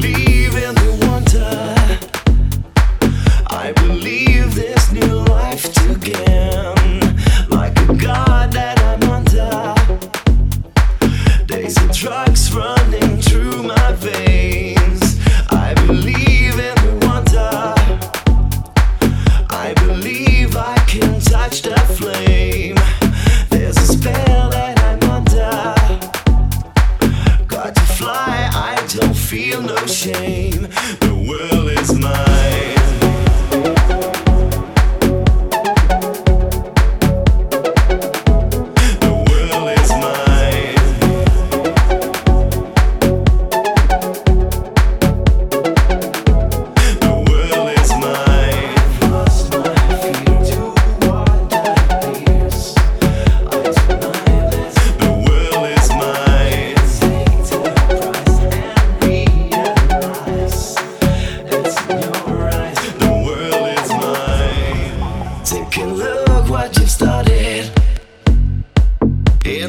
believe. feel no shame. The world is mine.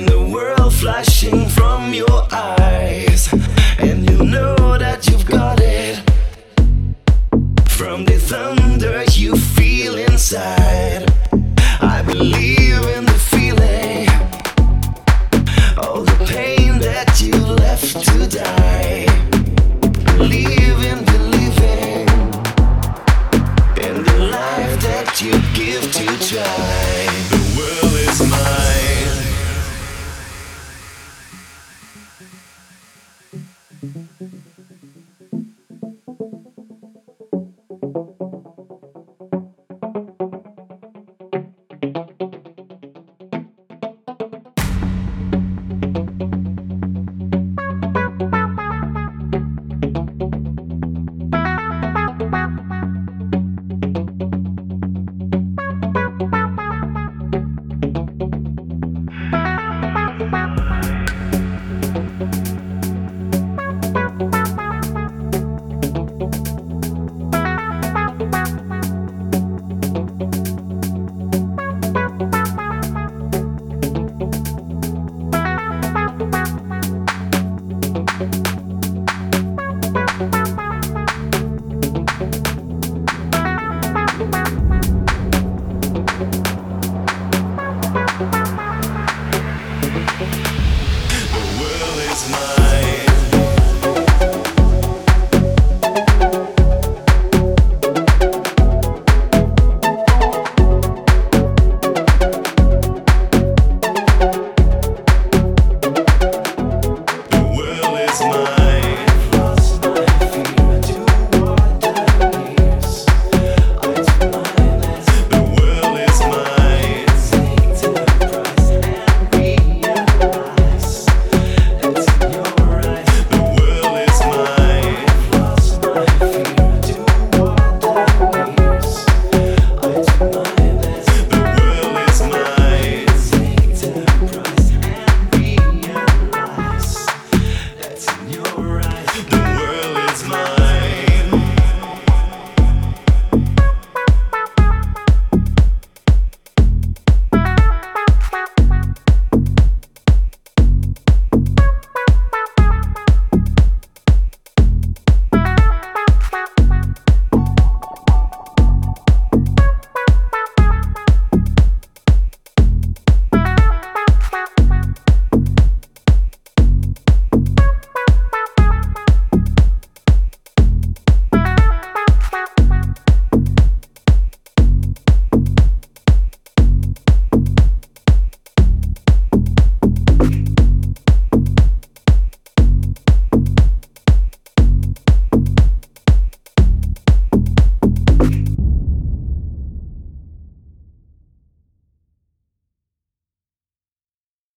the world flashing from your eyes, and you know that you've got it from the thunder you feel inside. Thank you.